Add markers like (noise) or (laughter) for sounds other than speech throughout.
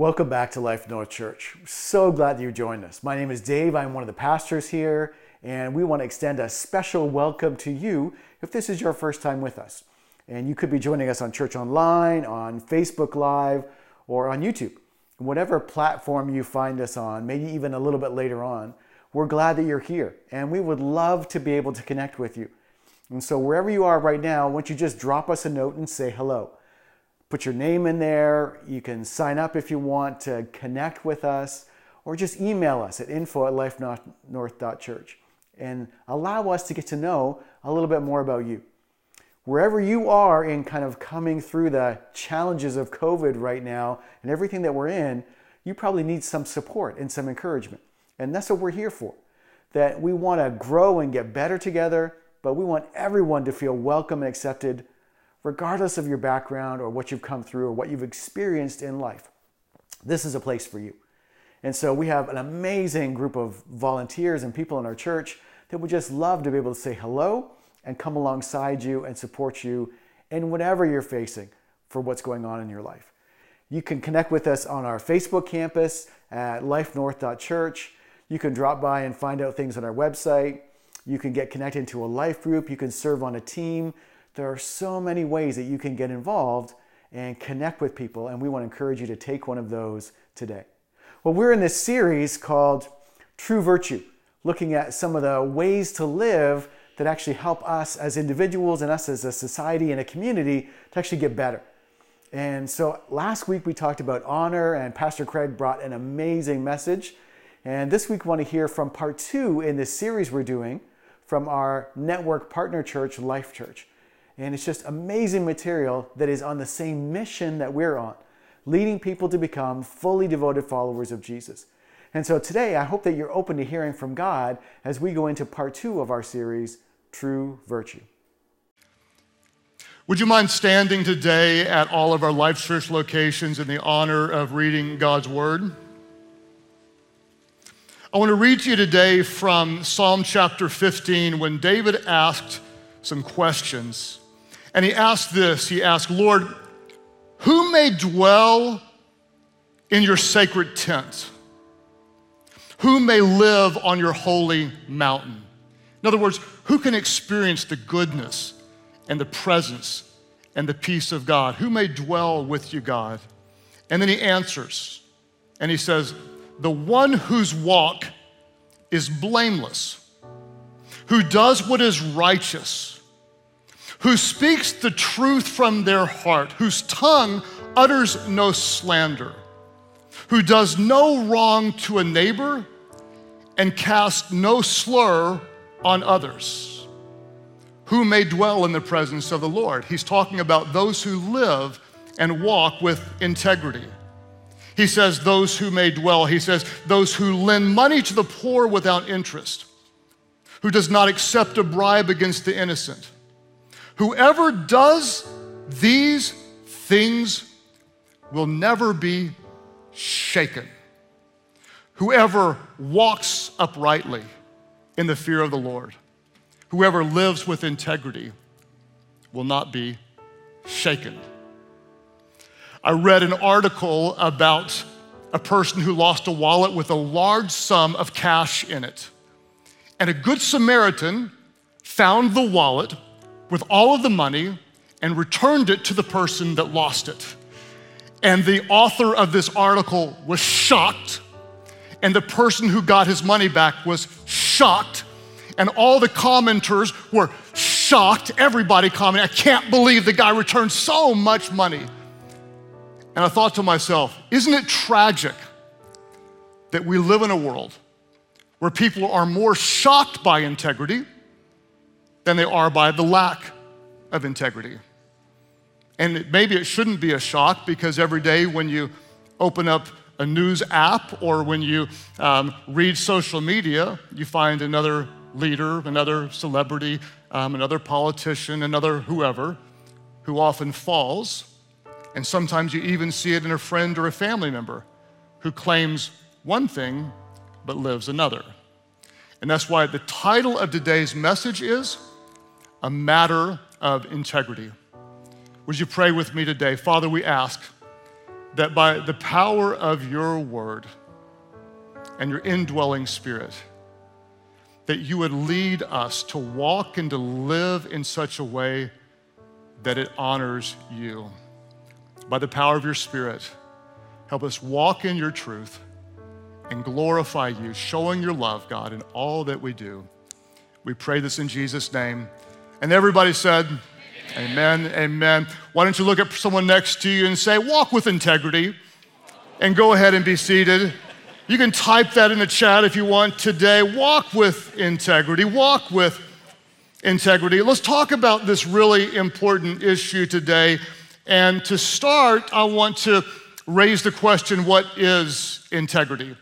Welcome back to Life North Church. So glad that you joined us. My name is Dave. I'm one of the pastors here, and we want to extend a special welcome to you if this is your first time with us. And you could be joining us on Church Online, on Facebook Live, or on YouTube. Whatever platform you find us on, maybe even a little bit later on, we're glad that you're here, and we would love to be able to connect with you. And so, wherever you are right now, why don't you just drop us a note and say hello? Put your name in there. You can sign up if you want to connect with us, or just email us at info at lifenorth.church and allow us to get to know a little bit more about you. Wherever you are in kind of coming through the challenges of COVID right now and everything that we're in, you probably need some support and some encouragement. And that's what we're here for. That we want to grow and get better together, but we want everyone to feel welcome and accepted regardless of your background or what you've come through or what you've experienced in life. This is a place for you. And so we have an amazing group of volunteers and people in our church that would just love to be able to say hello and come alongside you and support you in whatever you're facing for what's going on in your life. You can connect with us on our Facebook campus at lifenorth.church. You can drop by and find out things on our website. You can get connected to a life group. You can serve on a team. There are so many ways that you can get involved and connect with people, and we want to encourage you to take one of those today. Well, we're in this series called True Virtue, looking at some of the ways to live that actually help us as individuals and us as a society and a community to actually get better. And so last week we talked about honor, and Pastor Craig brought an amazing message. And this week we want to hear from part two in this series we're doing from our network partner church, Life Church. And it's just amazing material that is on the same mission that we're on, leading people to become fully devoted followers of Jesus. And so today, I hope that you're open to hearing from God as we go into part two of our series, True Virtue. Would you mind standing today at all of our Life Church locations in the honor of reading God's Word? I want to read to you today from Psalm chapter 15 when David asked some questions and he asked this He asked, Lord, who may dwell in your sacred tent? Who may live on your holy mountain? In other words, who can experience the goodness and the presence and the peace of God? Who may dwell with you, God? And then he answers, and he says, The one whose walk is blameless, who does what is righteous who speaks the truth from their heart, whose tongue utters no slander, who does no wrong to a neighbor and casts no slur on others, who may dwell in the presence of the Lord. He's talking about those who live and walk with integrity. He says, those who may dwell. He says, those who lend money to the poor without interest, who does not accept a bribe against the innocent Whoever does these things will never be shaken. Whoever walks uprightly in the fear of the Lord, whoever lives with integrity will not be shaken. I read an article about a person who lost a wallet with a large sum of cash in it. And a good Samaritan found the wallet with all of the money and returned it to the person that lost it. And the author of this article was shocked, and the person who got his money back was shocked, and all the commenters were shocked. Everybody commented, I can't believe the guy returned so much money. And I thought to myself, isn't it tragic that we live in a world where people are more shocked by integrity? Than they are by the lack of integrity. And maybe it shouldn't be a shock because every day when you open up a news app or when you um, read social media, you find another leader, another celebrity, um, another politician, another whoever who often falls. And sometimes you even see it in a friend or a family member who claims one thing but lives another. And that's why the title of today's message is a matter of integrity. Would you pray with me today? Father, we ask that by the power of your word and your indwelling spirit, that you would lead us to walk and to live in such a way that it honors you. By the power of your spirit, help us walk in your truth and glorify you, showing your love, God, in all that we do. We pray this in Jesus' name. And everybody said, Amen. Amen. Amen. Why don't you look at someone next to you and say, Walk with integrity, and go ahead and be seated. You can type that in the chat if you want today. Walk with integrity. Walk with integrity. Let's talk about this really important issue today. And to start, I want to raise the question what is integrity?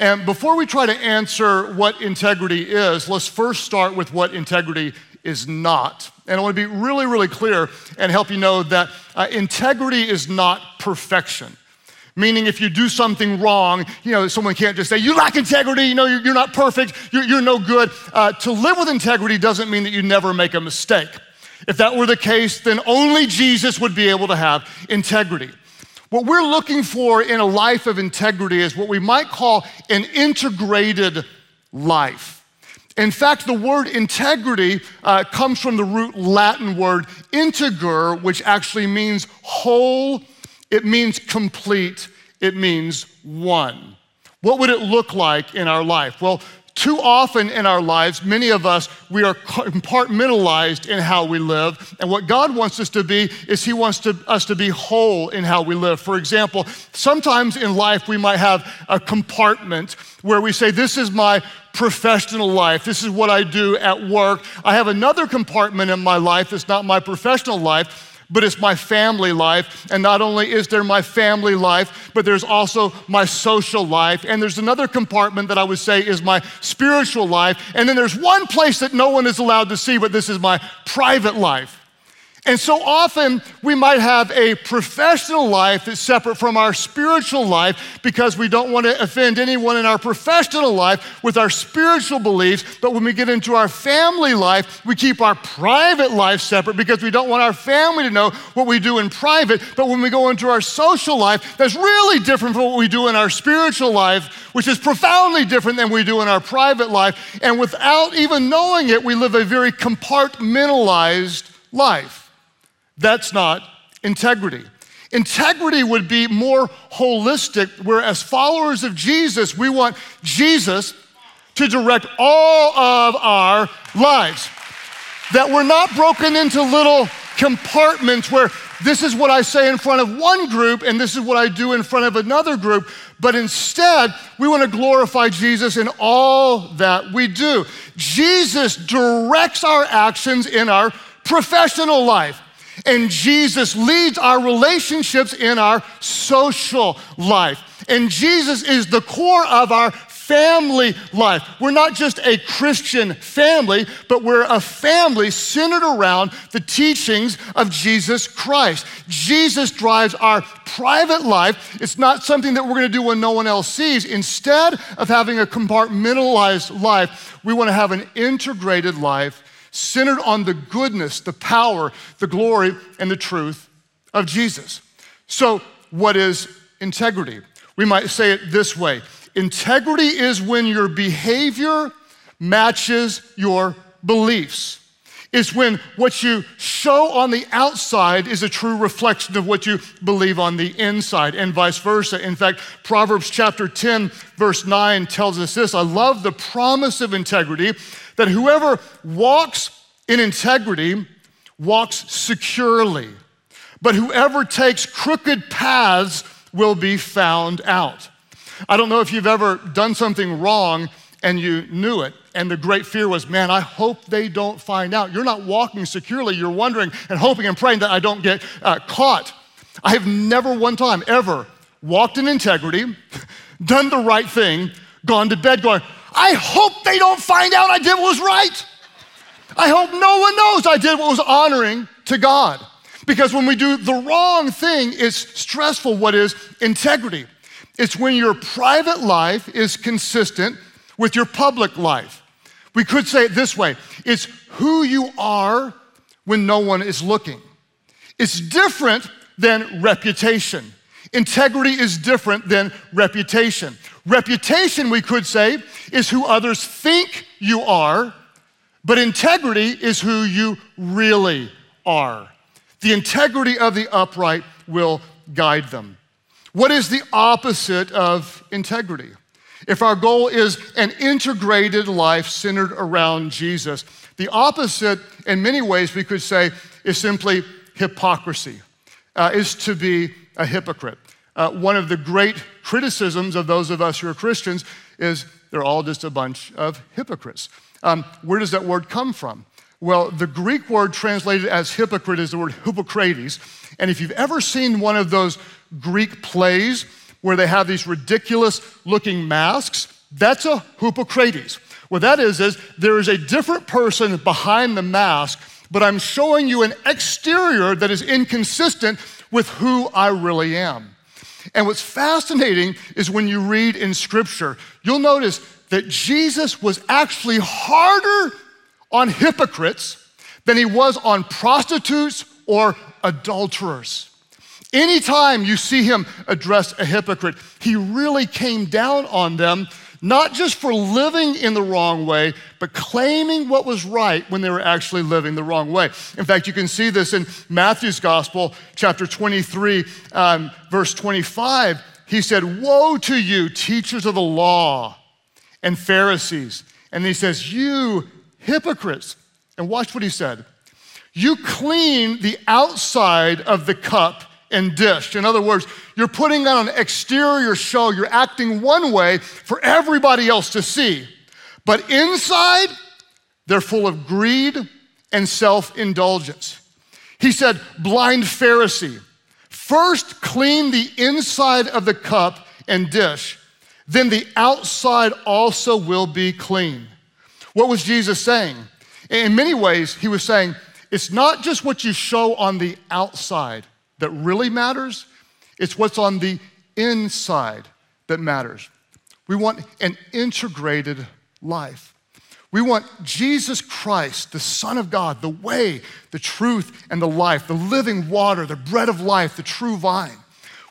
And before we try to answer what integrity is, let's first start with what integrity is not. And I want to be really, really clear and help you know that uh, integrity is not perfection. Meaning, if you do something wrong, you know, someone can't just say, You lack integrity, you know, you're, you're not perfect, you're, you're no good. Uh, to live with integrity doesn't mean that you never make a mistake. If that were the case, then only Jesus would be able to have integrity. What we're looking for in a life of integrity is what we might call an integrated life. In fact, the word integrity uh, comes from the root Latin word integer, which actually means whole, it means complete, it means one. What would it look like in our life? Well, too often in our lives, many of us, we are compartmentalized in how we live. And what God wants us to be is He wants to, us to be whole in how we live. For example, sometimes in life we might have a compartment where we say, This is my professional life. This is what I do at work. I have another compartment in my life that's not my professional life but it's my family life. And not only is there my family life, but there's also my social life. And there's another compartment that I would say is my spiritual life. And then there's one place that no one is allowed to see, but this is my private life. And so often we might have a professional life that's separate from our spiritual life because we don't want to offend anyone in our professional life with our spiritual beliefs. But when we get into our family life, we keep our private life separate because we don't want our family to know what we do in private. But when we go into our social life, that's really different from what we do in our spiritual life, which is profoundly different than we do in our private life. And without even knowing it, we live a very compartmentalized life. That's not integrity. Integrity would be more holistic, where as followers of Jesus, we want Jesus to direct all of our lives. That we're not broken into little compartments where this is what I say in front of one group and this is what I do in front of another group, but instead, we want to glorify Jesus in all that we do. Jesus directs our actions in our professional life. And Jesus leads our relationships in our social life. And Jesus is the core of our family life. We're not just a Christian family, but we're a family centered around the teachings of Jesus Christ. Jesus drives our private life. It's not something that we're going to do when no one else sees. Instead of having a compartmentalized life, we want to have an integrated life centered on the goodness, the power, the glory, and the truth of Jesus. So, what is integrity? We might say it this way integrity is when your behavior matches your beliefs. It's when what you show on the outside is a true reflection of what you believe on the inside, and vice versa. In fact, Proverbs chapter 10, verse 9 tells us this I love the promise of integrity that whoever walks in integrity walks securely, but whoever takes crooked paths will be found out. I don't know if you've ever done something wrong and you knew it. And the great fear was, man, I hope they don't find out. You're not walking securely. You're wondering and hoping and praying that I don't get uh, caught. I have never one time ever walked in integrity, (laughs) done the right thing, gone to bed going, I hope they don't find out I did what was right. I hope no one knows I did what was honoring to God. Because when we do the wrong thing, it's stressful. What is integrity? It's when your private life is consistent with your public life. We could say it this way it's who you are when no one is looking. It's different than reputation. Integrity is different than reputation. Reputation, we could say, is who others think you are, but integrity is who you really are. The integrity of the upright will guide them. What is the opposite of integrity? If our goal is an integrated life centered around Jesus, the opposite, in many ways, we could say, is simply hypocrisy, uh, is to be a hypocrite. Uh, one of the great criticisms of those of us who are Christians is they're all just a bunch of hypocrites. Um, where does that word come from? Well, the Greek word translated as hypocrite is the word hypokrites. And if you've ever seen one of those Greek plays where they have these ridiculous looking masks, that's a hypokrites. What that is, is there is a different person behind the mask, but I'm showing you an exterior that is inconsistent with who I really am. And what's fascinating is when you read in Scripture, you'll notice that Jesus was actually harder on hypocrites than he was on prostitutes or adulterers. Anytime you see him address a hypocrite, he really came down on them, not just for living in the wrong way, but claiming what was right when they were actually living the wrong way. In fact, you can see this in Matthew's Gospel, chapter 23, um, verse 25. He said, Woe to you, teachers of the law and Pharisees. And he says, You hypocrites. And watch what he said. You clean the outside of the cup and dish. In other words, you're putting on an exterior show, you're acting one way for everybody else to see. But inside, they're full of greed and self indulgence. He said, Blind Pharisee, first clean the inside of the cup and dish, then the outside also will be clean. What was Jesus saying? In many ways, he was saying, it's not just what you show on the outside that really matters, it's what's on the inside that matters. We want an integrated life. We want Jesus Christ, the Son of God, the way, the truth, and the life, the living water, the bread of life, the true vine.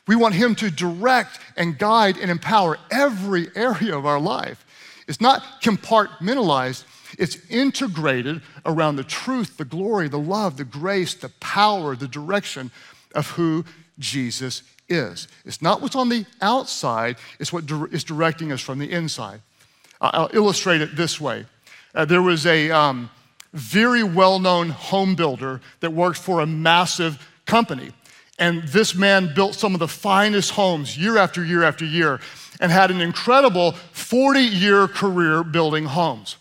We want Him to direct and guide and empower every (laughs) area of our life. It's not compartmentalized, it's integrated around the truth, the glory, the love, the grace, the power, the direction of who Jesus is. It's not what's on the outside, it's what is directing us from the inside. I'll illustrate it this way. Uh, there was a um, very well known home builder that worked for a massive company. And this man built some of the finest homes year after year after year and had an incredible 40 year career building homes.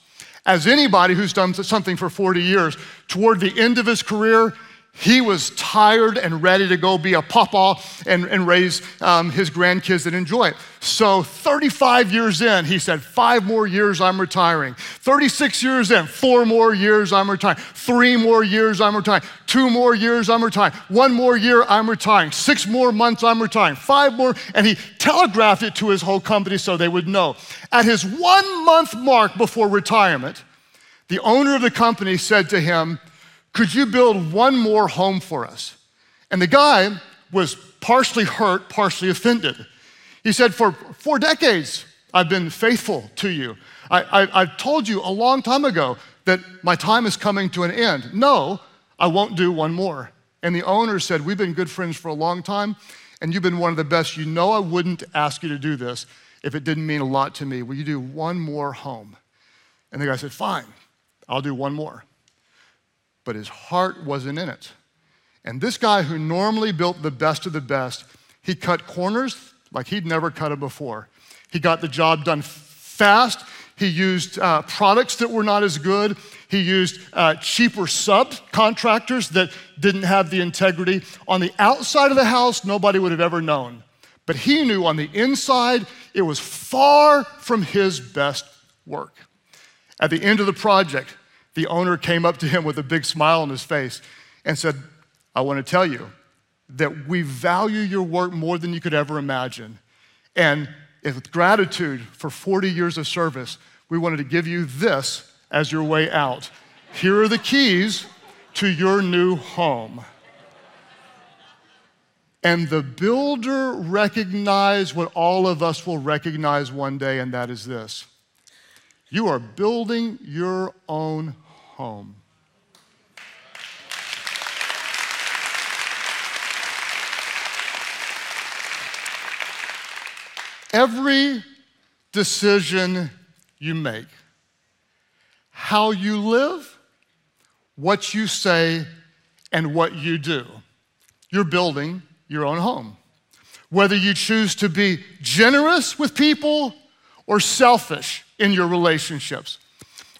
As anybody who's done something for 40 years, toward the end of his career, he was tired and ready to go be a papa and, and raise um, his grandkids and enjoy it. So, 35 years in, he said, Five more years, I'm retiring. 36 years in, four more years, I'm retiring. Three more years, I'm retiring. Two more years, I'm retiring. One more year, I'm retiring. Six more months, I'm retiring. Five more. And he telegraphed it to his whole company so they would know. At his one month mark before retirement, the owner of the company said to him, could you build one more home for us? And the guy was partially hurt, partially offended. He said, For four decades, I've been faithful to you. I, I, I told you a long time ago that my time is coming to an end. No, I won't do one more. And the owner said, We've been good friends for a long time, and you've been one of the best. You know, I wouldn't ask you to do this if it didn't mean a lot to me. Will you do one more home? And the guy said, Fine, I'll do one more but his heart wasn't in it. And this guy who normally built the best of the best, he cut corners like he'd never cut it before. He got the job done fast. He used uh, products that were not as good. He used uh, cheaper subcontractors that didn't have the integrity. On the outside of the house, nobody would have ever known. But he knew on the inside, it was far from his best work. At the end of the project, the owner came up to him with a big smile on his face and said, I want to tell you that we value your work more than you could ever imagine. And with gratitude for 40 years of service, we wanted to give you this as your way out. Here are the keys to your new home. And the builder recognized what all of us will recognize one day, and that is this you are building your own home. Every decision you make, how you live, what you say, and what you do, you're building your own home. Whether you choose to be generous with people or selfish in your relationships,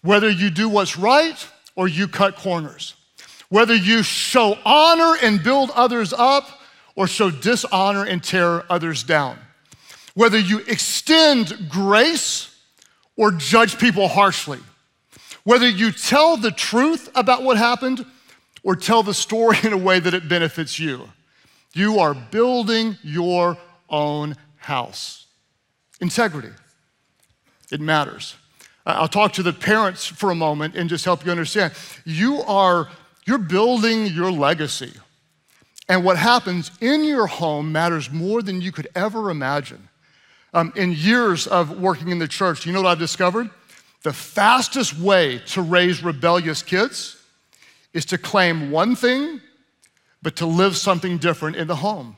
whether you do what's right or you cut corners, whether you show honor and build others up or show dishonor and tear others down whether you extend grace or judge people harshly, whether you tell the truth about what happened or tell the story (laughs) in a way that it benefits you. You are building your own house. Integrity, it matters. I'll talk to the parents for a moment and just help you understand. You are you're building your legacy. And what happens in your home matters more than you could ever imagine. Um, in years of working in the church, you know what I've discovered? The fastest way to raise rebellious kids is to claim one thing, but to live something different in the home.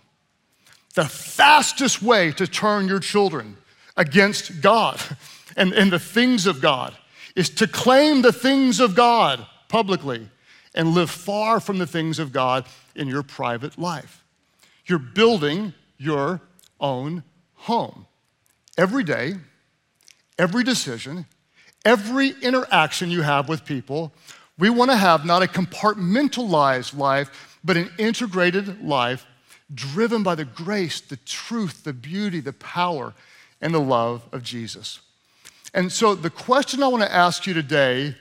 The fastest way to turn your children against God (laughs) and, and the things of God is to claim the things of God publicly and live far from the things of God in your private life. You're building your own home. Every day, every decision, every interaction you have with people, we want to have not a compartmentalized life, but an integrated life driven by the grace, the truth, the beauty, the power, and the love of Jesus. And so the question I want to ask you today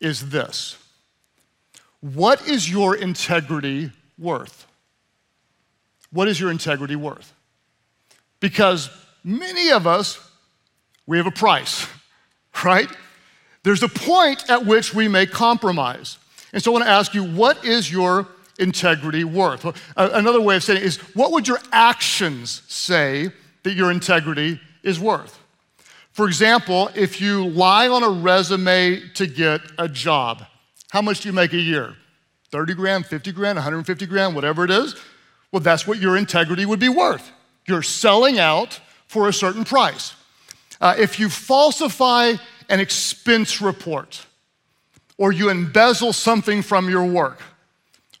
is this What is your integrity worth? What is your integrity worth? Because many of us, we have a price, (laughs) right? There's a point at which we may compromise. And so I want to ask you, what is your integrity worth? Another way of saying it is, what would your actions say that your integrity is worth? For example, if you lie on a resume to get a job, how much do you make a year? 30 grand, 50 grand, 150 grand, whatever it is? Well, that's what your integrity would be worth. You're selling out for a certain price. Uh, if you falsify an expense report or you embezzle something from your work,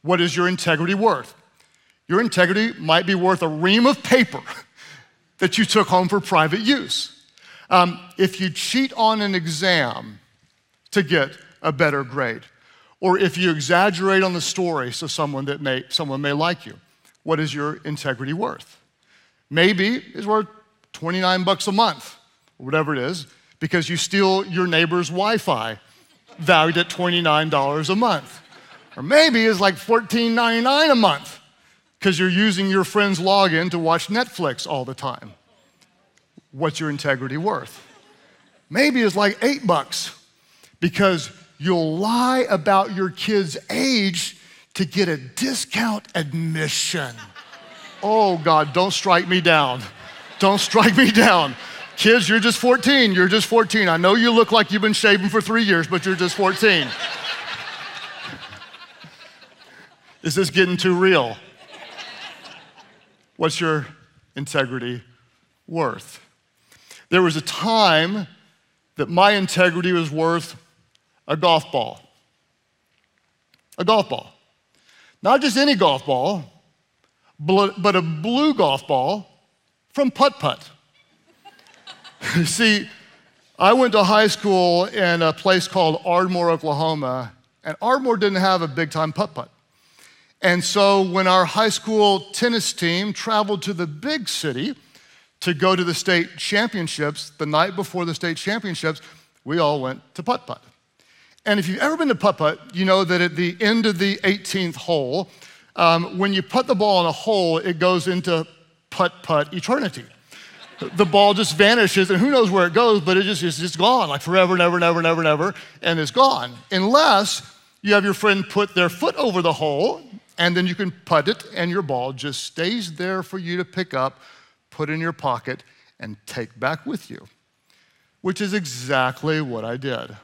what is your integrity worth? Your integrity might be worth a ream of paper (laughs) that you took home for private use. Um, if you cheat on an exam to get a better grade, or if you exaggerate on the story so someone that may someone may like you, what is your integrity worth? Maybe it's worth 29 bucks a month, or whatever it is, because you steal your neighbor's Wi Fi valued at $29 a month. Or maybe it's like $14.99 a month because you're using your friend's login to watch Netflix all the time. What's your integrity worth? Maybe it's like eight bucks because you'll lie about your kid's age to get a discount admission. Oh God, don't strike me down. Don't strike me down. Kids, you're just 14. You're just 14. I know you look like you've been shaving for three years, but you're just 14. Is this getting too real? What's your integrity worth? There was a time that my integrity was worth a golf ball. A golf ball. Not just any golf ball, but a blue golf ball from putt putt. (laughs) See, I went to high school in a place called Ardmore, Oklahoma, and Ardmore didn't have a big time putt putt. And so when our high school tennis team traveled to the big city to go to the state championships, the night before the state championships, we all went to putt putt. And if you've ever been to putt putt, you know that at the end of the 18th hole, um, when you put the ball in a hole, it goes into putt putt eternity. the ball just vanishes, and who knows where it goes, but it just is just gone, like forever, never, never, never, never, and it's gone. Unless you have your friend put their foot over the hole and then you can put it, and your ball just stays there for you to pick up, put in your pocket, and take back with you, which is exactly what I did.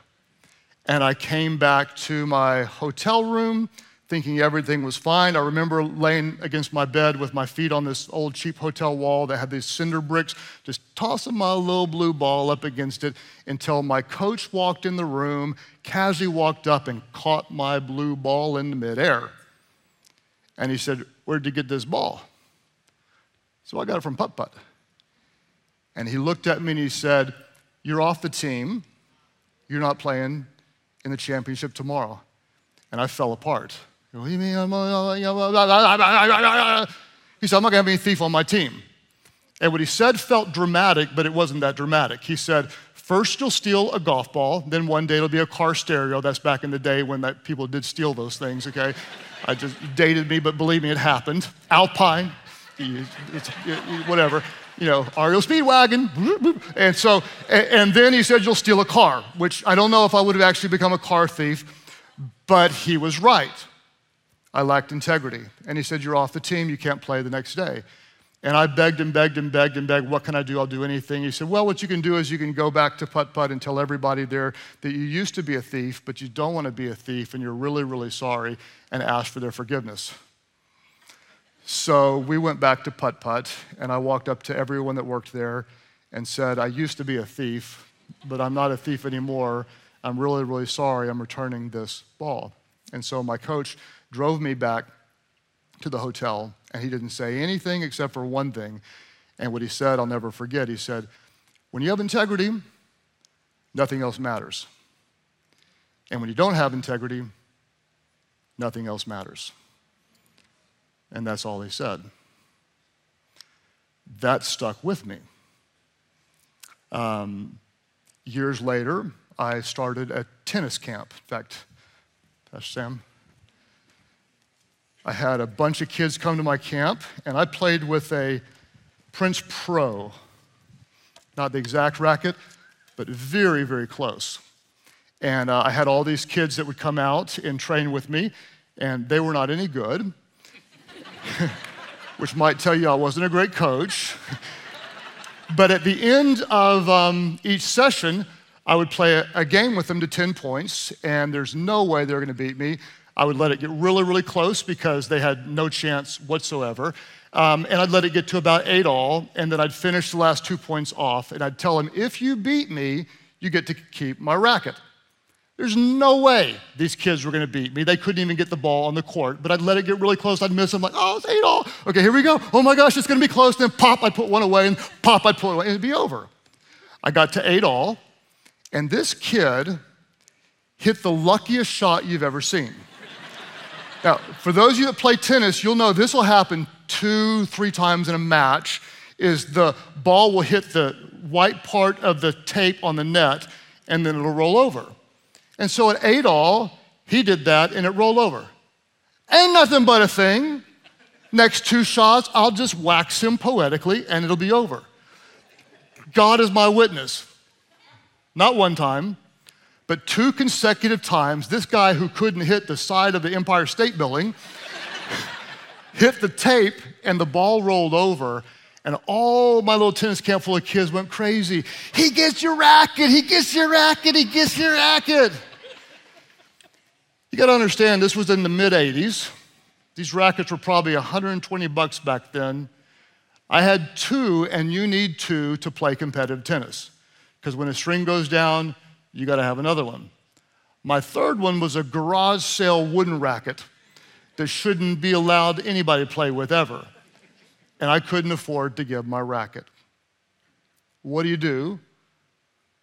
And I came back to my hotel room thinking everything was fine. I remember laying against my bed with my feet on this old cheap hotel wall that had these cinder bricks, just tossing my little blue ball up against it until my coach walked in the room, casually walked up and caught my blue ball in the midair. And he said, Where'd you get this ball? So I got it from Putt Putt. And he looked at me and he said, You're off the team. You're not playing in the championship tomorrow. And I fell apart. What do you mean? He said, I'm not going to have any thief on my team. And what he said felt dramatic, but it wasn't that dramatic. He said, First, you'll steal a golf ball, then one day it'll be a car stereo. That's back in the day when that, people did steal those things, okay? I just dated me, but believe me, it happened. Alpine, whatever, you know, REO Speedwagon. And so, and, and then he said, You'll steal a car, which I don't know if I would have actually become a car thief, but he was right. I lacked integrity. And he said, You're off the team, you can't play the next day. And I begged and begged and begged and begged, What can I do? I'll do anything. He said, Well, what you can do is you can go back to Putt Putt and tell everybody there that you used to be a thief, but you don't want to be a thief and you're really, really sorry and ask for their forgiveness. So we went back to Putt Putt, and I walked up to everyone that worked there and said, I used to be a thief, but I'm not a thief anymore. I'm really, really sorry. I'm returning this ball. And so my coach drove me back to the hotel, and he didn't say anything except for one thing. And what he said, I'll never forget. He said, When you have integrity, nothing else matters. And when you don't have integrity, nothing else matters. And that's all he said. That stuck with me. Um, years later, I started a tennis camp. In fact, Pastor Sam, I had a bunch of kids come to my camp, and I played with a Prince Pro. Not the exact racket, but very, very close. And uh, I had all these kids that would come out and train with me, and they were not any good, (laughs) which might tell you I wasn't a great coach. (laughs) but at the end of um, each session, I would play a, a game with them to 10 points, and there's no way they're going to beat me. I would let it get really, really close because they had no chance whatsoever. Um, and I'd let it get to about eight all, and then I'd finish the last two points off, and I'd tell them, if you beat me, you get to keep my racket. There's no way these kids were going to beat me. They couldn't even get the ball on the court, but I'd let it get really close. I'd miss them, like, oh, it's eight all. Okay, here we go. Oh my gosh, it's going to be close. Then pop, I'd put one away, and pop, I'd put away, and it'd be over. I got to eight all, and this kid hit the luckiest shot you've ever seen. Now, for those of you that play tennis, you'll know this will happen two, three times in a match, is the ball will hit the white part of the tape on the net, and then it'll roll over. And so it eight all, he did that, and it rolled over. Ain't nothing but a thing. Next two shots, I'll just wax him poetically, and it'll be over. God is my witness. Not one time, but two consecutive times, this guy who couldn't hit the side of the Empire State Building (laughs) hit the tape and the ball rolled over. And all my little tennis camp full of kids went crazy. He gets your racket, he gets your racket, he gets your racket. You got to understand, this was in the mid 80s. These rackets were probably 120 bucks back then. I had two, and you need two to play competitive tennis. Because when a string goes down, you got to have another one. My third one was a garage sale wooden racket that shouldn't be allowed anybody to play with ever. And I couldn't afford to give my racket. What do you do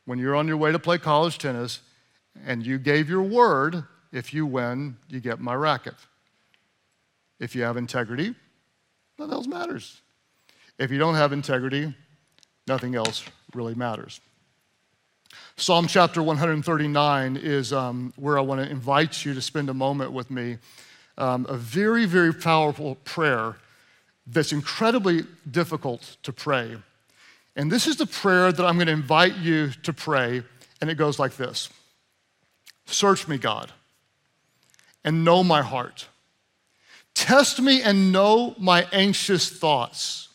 when you're on your way to play college tennis and you gave your word if you win, you get my racket? If you have integrity, nothing else matters. If you don't have integrity, nothing else really matters. Psalm chapter 139 is um, where I want to invite you to spend a moment with me. Um, a very, very powerful prayer that's incredibly difficult to pray. And this is the prayer that I'm going to invite you to pray, and it goes like this Search me, God, and know my heart. Test me and know my anxious thoughts.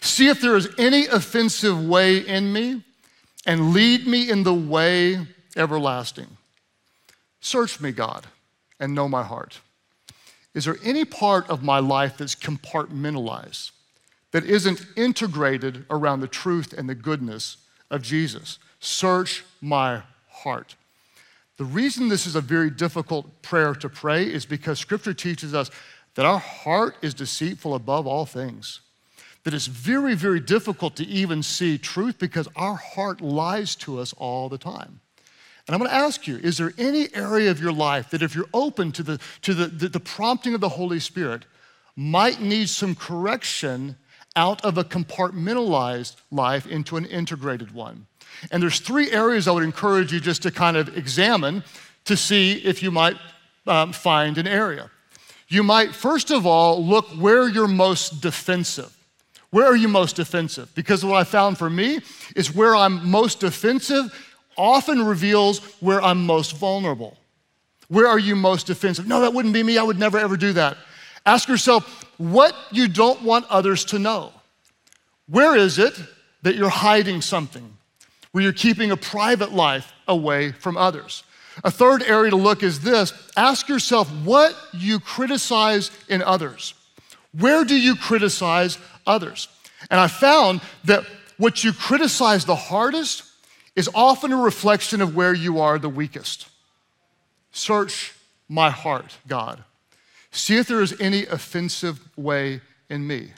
See if there is any offensive way in me, and lead me in the way everlasting. Search me, God, and know my heart. Is there any part of my life that's compartmentalized, that isn't integrated around the truth and the goodness of Jesus? Search my heart. The reason this is a very difficult prayer to pray is because Scripture teaches us that our heart is deceitful above all things, that it's very, very difficult to even see truth because our heart lies to us all the time. And I'm going to ask you is there any area of your life that, if you're open to the, to the, the, the prompting of the Holy Spirit, might need some correction out of a compartmentalized life into an integrated one? And there's three areas I would encourage you just to kind of examine to see if you might um, find an area. You might, first of all, look where you're most defensive. Where are you most defensive? Because what I found for me is where I'm most defensive often reveals where I'm most vulnerable. Where are you most defensive? No, that wouldn't be me. I would never ever do that. Ask yourself what you don't want others to know. Where is it that you're hiding something? Where you're keeping a private life away from others? A third area to look is this ask yourself what you criticize in others. Where do you criticize others? And I found that what you criticize the hardest is often a reflection of where you are the weakest. Search my heart, God. See if there is any offensive way in me.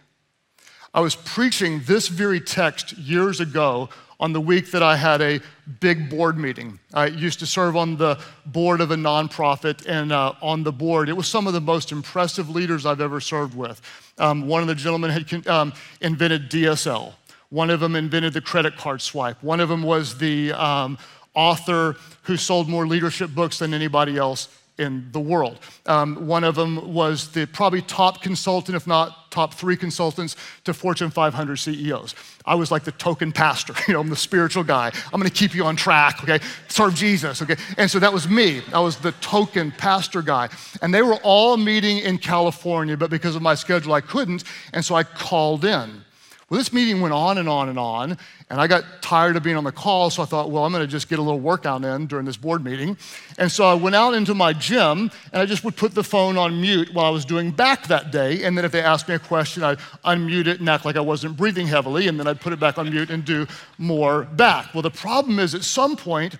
I was preaching this very text years ago on the week that I had a big board meeting. I used to serve on the board of a nonprofit, and uh, on the board, it was some of the most impressive leaders I've ever served with. Um, one of the gentlemen had um, invented DSL. One of them invented the credit card swipe. One of them was the um, author who sold more leadership books than anybody else in the world. Um, one of them was the probably top consultant, if not top three consultants to Fortune 500 CEOs. I was like the token pastor, (laughs) you know, I'm the spiritual guy. I'm gonna keep you on track, okay? Serve Jesus, okay? And so that was me. I was the token pastor guy. And they were all meeting in California, but because of my schedule, I couldn't. And so I called in. Well, this meeting went on and on and on, and I got tired of being on the call, so I thought, well, I'm gonna just get a little workout in during this board meeting. And so I went out into my gym, and I just would put the phone on mute while I was doing back that day. And then if they asked me a question, I'd unmute it and act like I wasn't breathing heavily, and then I'd put it back on mute and do more back. Well, the problem is at some point,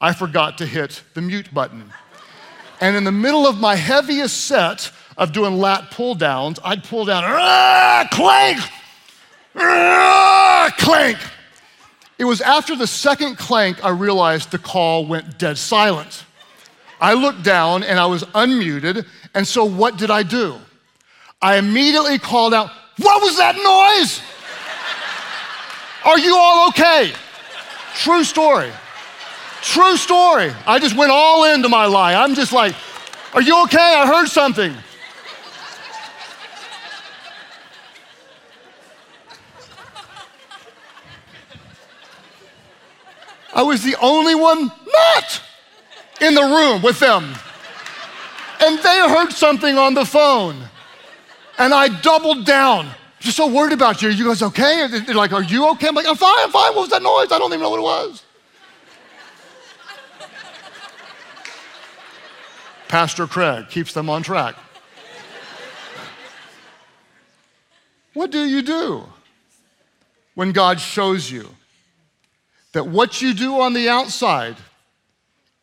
I forgot to hit the mute button. And in the middle of my heaviest set of doing lat pull downs, I'd pull down, clank! Ah, clank. It was after the second clank I realized the call went dead silent. I looked down and I was unmuted, and so what did I do? I immediately called out, What was that noise? Are you all okay? True story. True story. I just went all into my lie. I'm just like, Are you okay? I heard something. I was the only one not in the room with them. And they heard something on the phone. And I doubled down. Just so worried about you. You guys okay? They're like, are you okay? I'm like, I'm fine, I'm fine. What was that noise? I don't even know what it was. Pastor Craig keeps them on track. what do you do when God shows you that what you do on the outside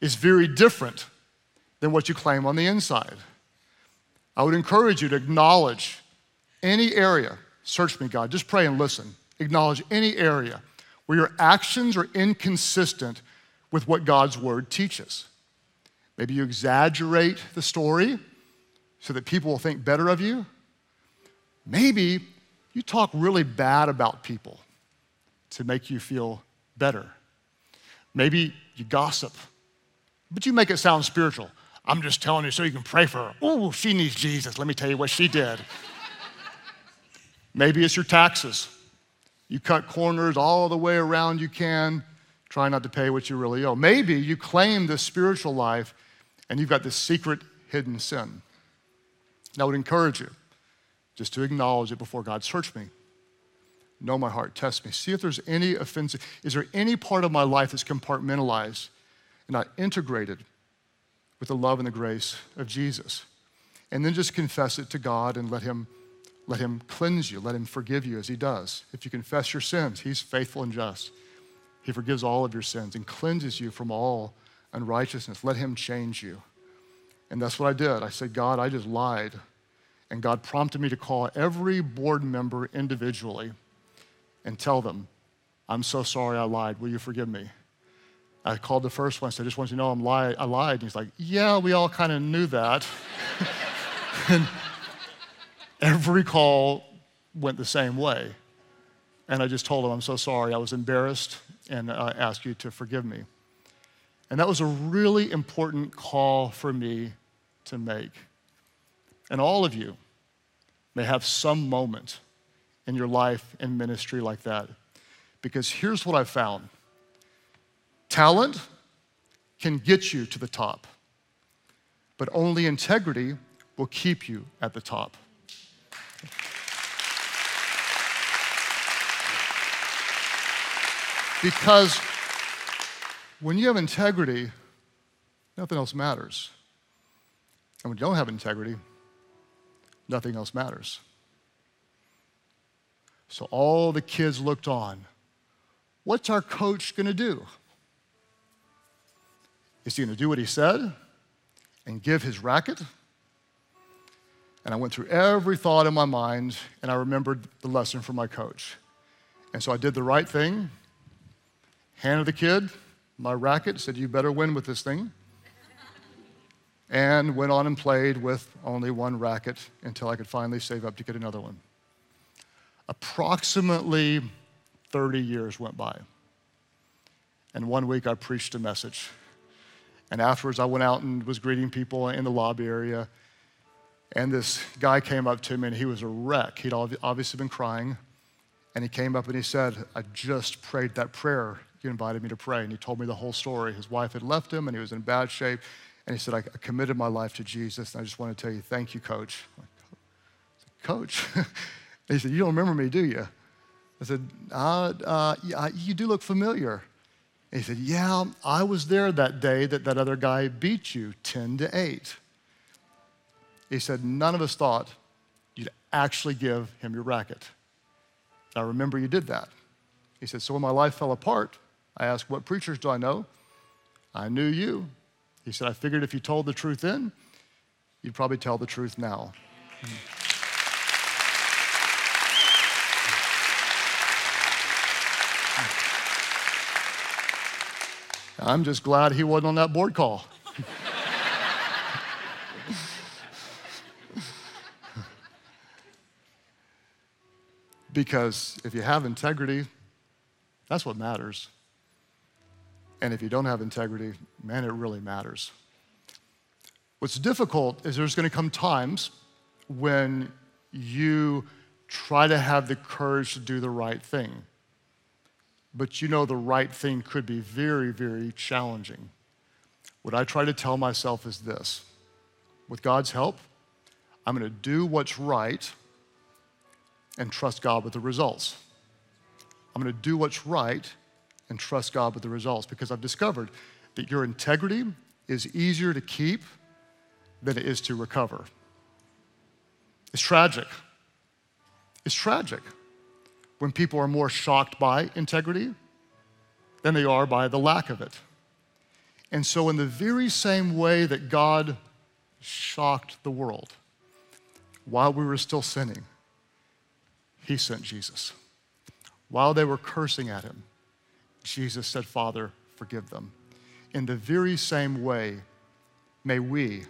is very different than what you claim on the inside. I would encourage you to acknowledge any area. Search me, God. Just pray and listen. Acknowledge any area where your actions are inconsistent with what God's word teaches. Maybe you exaggerate the story so that people will think better of you. Maybe you talk really bad about people to make you feel better. Maybe you gossip, but you make it sound spiritual. I'm just telling you so you can pray for her. Oh, she needs Jesus. Let me tell you what she did. Maybe it's your taxes. You cut corners all the way around you can, try not to pay what you really owe. Maybe you claim this spiritual life and you've got this secret hidden sin. And I would encourage you just to acknowledge it before God. Search me. Know my heart. Test me. See if there's any offensive. Is there any part of my life that's compartmentalized and not integrated with the love and the grace of Jesus? And then just confess it to God and let Him, let him cleanse you. Let Him forgive you as He does. If you confess your sins, He's faithful and just. He forgives all of your sins and cleanses you from all unrighteousness. Let Him change you. And that's what I did. I said, God, I just lied. And God prompted me to call every board member individually and tell them, I'm so sorry I lied. Will you forgive me? I called the first one, said, I just want you to know I'm li- I lied. And he's like, Yeah, we all kind of knew that. (laughs) and every call went the same way. And I just told him, I'm so sorry. I was embarrassed and I asked you to forgive me. And that was a really important call for me to make. And all of you may have some moment in your life and ministry like that. Because here's what I've found talent can get you to the top, but only integrity will keep you at the top. Because when you have integrity, nothing else matters. And when you don't have integrity, nothing else matters. So all the kids looked on. What's our coach going to do? Is he going to do what he said and give his racket? And I went through every thought in my mind and I remembered the lesson from my coach. And so I did the right thing, handed the kid my racket, said, You better win with this thing. and went on and played with only one racket until I could finally save up to get another one. Approximately 30 years went by. And one week I preached a message. And afterwards, I went out and was greeting people in the lobby area. And this guy came up to me, and he was a wreck. He'd obviously been crying. And he came up and he said, I just prayed that prayer you invited me to pray. And he told me the whole story. His wife had left him, and he was in bad shape. And he said, I committed my life to Jesus. And I just want to tell you, thank you, coach. Coach? (laughs) he said, You don't remember me, do you? I said, uh, yeah, You do look familiar. And he said, Yeah, I was there that day that that other guy beat you 10 to 8. He said, None of us thought you'd actually give him your racket. I remember you did that. He said, So when my life fell apart, I asked, What preachers do I know? I knew you. He said, I figured if you told the truth then, you'd probably tell the truth now. I'm just glad he wasn't on that board call. because if you have integrity, that's what matters. And if you don't have integrity, man, it really matters. What's difficult is there's going to come times when you try to have the courage to do the right thing. But you know the right thing could be very, very challenging. What I try to tell myself is this with God's help, I'm going to do what's right and trust God with the results. I'm going to do what's right and trust God with the results because I've discovered that your integrity is easier to keep than it is to recover. It's tragic. It's tragic when people are more shocked by integrity than they are by the lack of it. And so, in the very same way that God shocked the world while we were still sinning, He sent Jesus. While they were cursing at him, Jesus said, Father, forgive them. In the very same way, may we,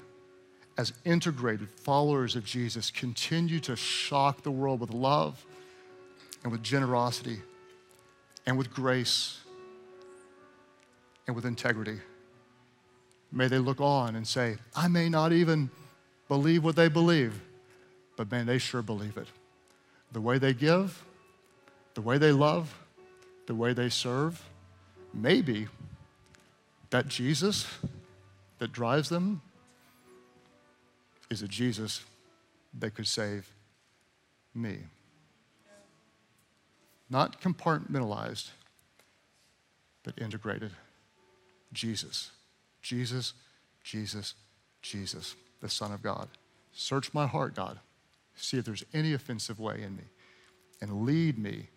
as integrated followers of Jesus, continue to shock the world with love and with generosity and with grace and with integrity. May they look on and say, I may not even believe what they believe, but man, they sure believe it. The way they give, the way they love, the way they serve, maybe that Jesus that drives them is a Jesus they could save me. Not compartmentalized, but integrated. Jesus, Jesus, Jesus, Jesus, the Son of God. Search my heart, God. See if there's any offensive way in me, and lead me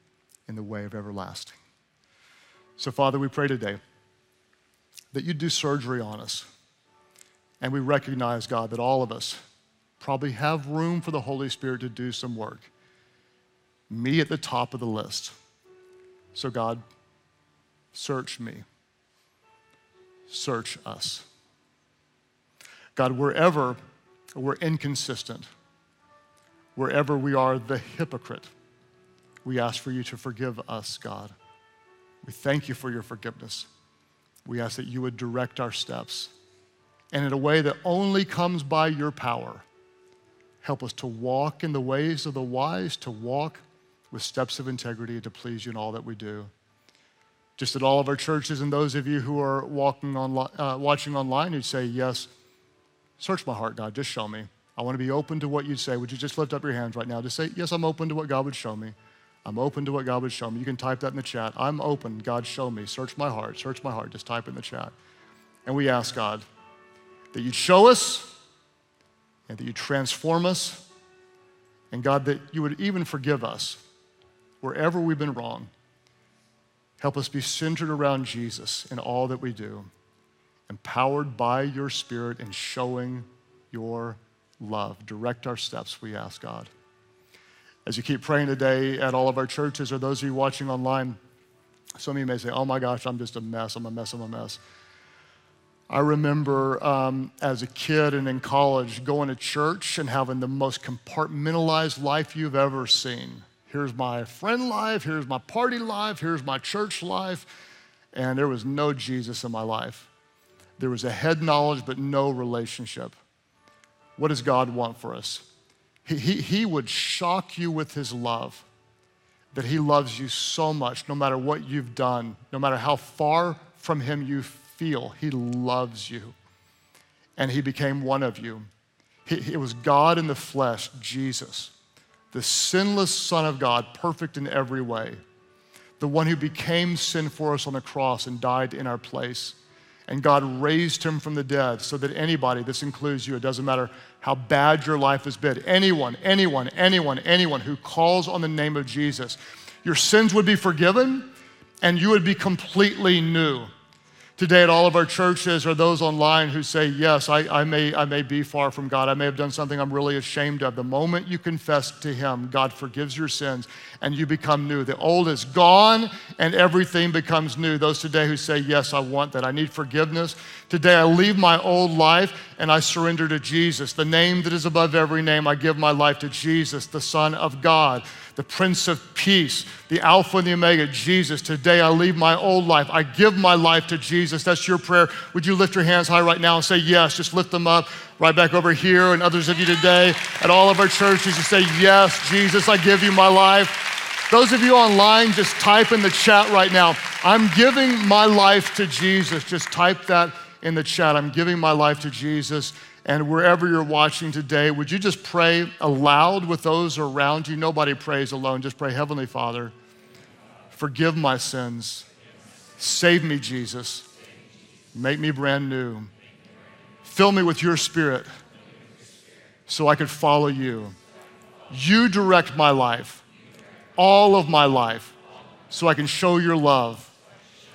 in the way of everlasting. So, Father, we pray today that you do surgery on us. And we recognize, God, that all of us probably have room for the Holy Spirit to do some work. Me at the top of the list. So, God, search me, search us. God, wherever we're inconsistent, wherever we are the hypocrite, we ask for you to forgive us, God. We thank you for your forgiveness. We ask that you would direct our steps and in a way that only comes by your power. Help us to walk in the ways of the wise, to walk with steps of integrity to please you in all that we do. Just at all of our churches and those of you who are walking on, uh, watching online who say, Yes, search my heart, God, just show me. I want to be open to what you'd say. Would you just lift up your hands right now to say, Yes, I'm open to what God would show me. I'm open to what God would show me. You can type that in the chat. I'm open. God, show me. Search my heart. Search my heart. Just type in the chat. And we ask God that you'd show us and that you transform us. And God, that you would even forgive us wherever we've been wrong. Help us be centered around Jesus in all that we do, empowered by your Spirit and showing your love. Direct our steps, we ask God. As you keep praying today at all of our churches or those of you watching online, some of you may say, Oh my gosh, I'm just a mess, I'm a mess, I'm a mess. I remember um, as a kid and in college going to church and having the most compartmentalized life you've ever seen. Here's my friend life, here's my party life, here's my church life, and there was no Jesus in my life. There was a head knowledge, but no relationship. What does God want for us? He, he, he would shock you with his love, that he loves you so much, no matter what you've done, no matter how far from him you feel, he loves you. And he became one of you. He, it was God in the flesh, Jesus, the sinless Son of God, perfect in every way, the one who became sin for us on the cross and died in our place. And God raised him from the dead so that anybody, this includes you, it doesn't matter how bad your life has been, anyone, anyone, anyone, anyone who calls on the name of Jesus, your sins would be forgiven and you would be completely new today at all of our churches or those online who say, Yes, I, I, may, I may be far from God. I may have done something I'm really ashamed of. The moment you confess to Him, God forgives your sins and you become new. The old is gone and everything becomes new. Those today who say, Yes, I want that. I need forgiveness. Today I leave my old life and I surrender to Jesus. The name that is above every name, I give my life to Jesus, the Son of God the Prince of Peace, the Alpha and the Omega, Jesus. Today I leave my old life. I give my life to Jesus. That's your prayer. Would you lift your hands high right now and say yes? Just lift them up right back over here. And others of you today at all of our churches, you say, Yes, Jesus, I give you my life. Those of you online, just type in the chat right now. I'm giving my life to Jesus. Just type that in the chat. I'm giving my life to Jesus. And wherever you're watching today, would you just pray aloud with those around you? Nobody prays alone. Just pray, Heavenly Father, forgive my sins. Save me, Jesus. Make me brand new. Fill me with your spirit so I could follow you. You direct my life, all of my life, so I can show your love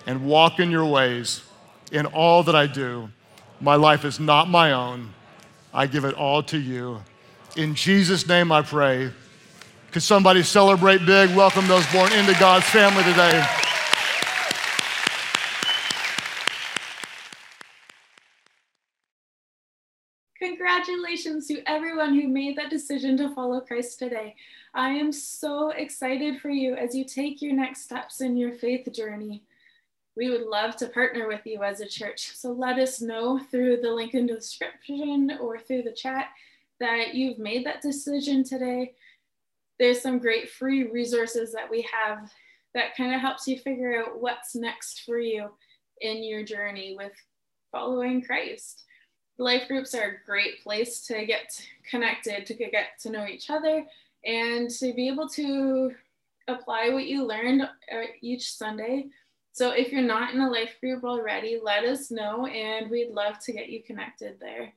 and walk in your ways in all that I do. My life is not my own. I give it all to you. In Jesus' name I pray. Could somebody celebrate big? Welcome those born into God's family today. Congratulations to everyone who made that decision to follow Christ today. I am so excited for you as you take your next steps in your faith journey we would love to partner with you as a church. So let us know through the link in the description or through the chat that you've made that decision today. There's some great free resources that we have that kind of helps you figure out what's next for you in your journey with following Christ. Life groups are a great place to get connected, to get to know each other, and to be able to apply what you learned uh, each Sunday. So if you're not in a life group already, let us know, and we'd love to get you connected there.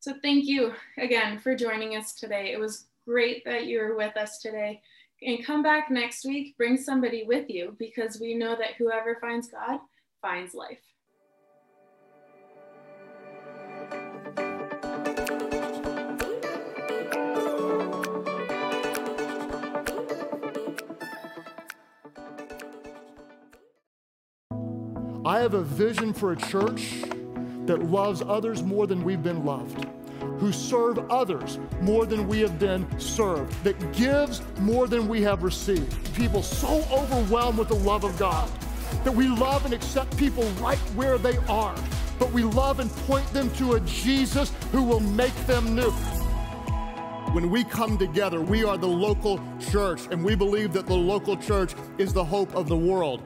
So thank you again for joining us today. It was great that you were with us today. And come back next week, bring somebody with you because we know that whoever finds God finds life. I have a vision for a church that loves others more than we've been loved, who serve others more than we have been served, that gives more than we have received. People so overwhelmed with the love of God that we love and accept people right where they are, but we love and point them to a Jesus who will make them new. When we come together, we are the local church, and we believe that the local church is the hope of the world.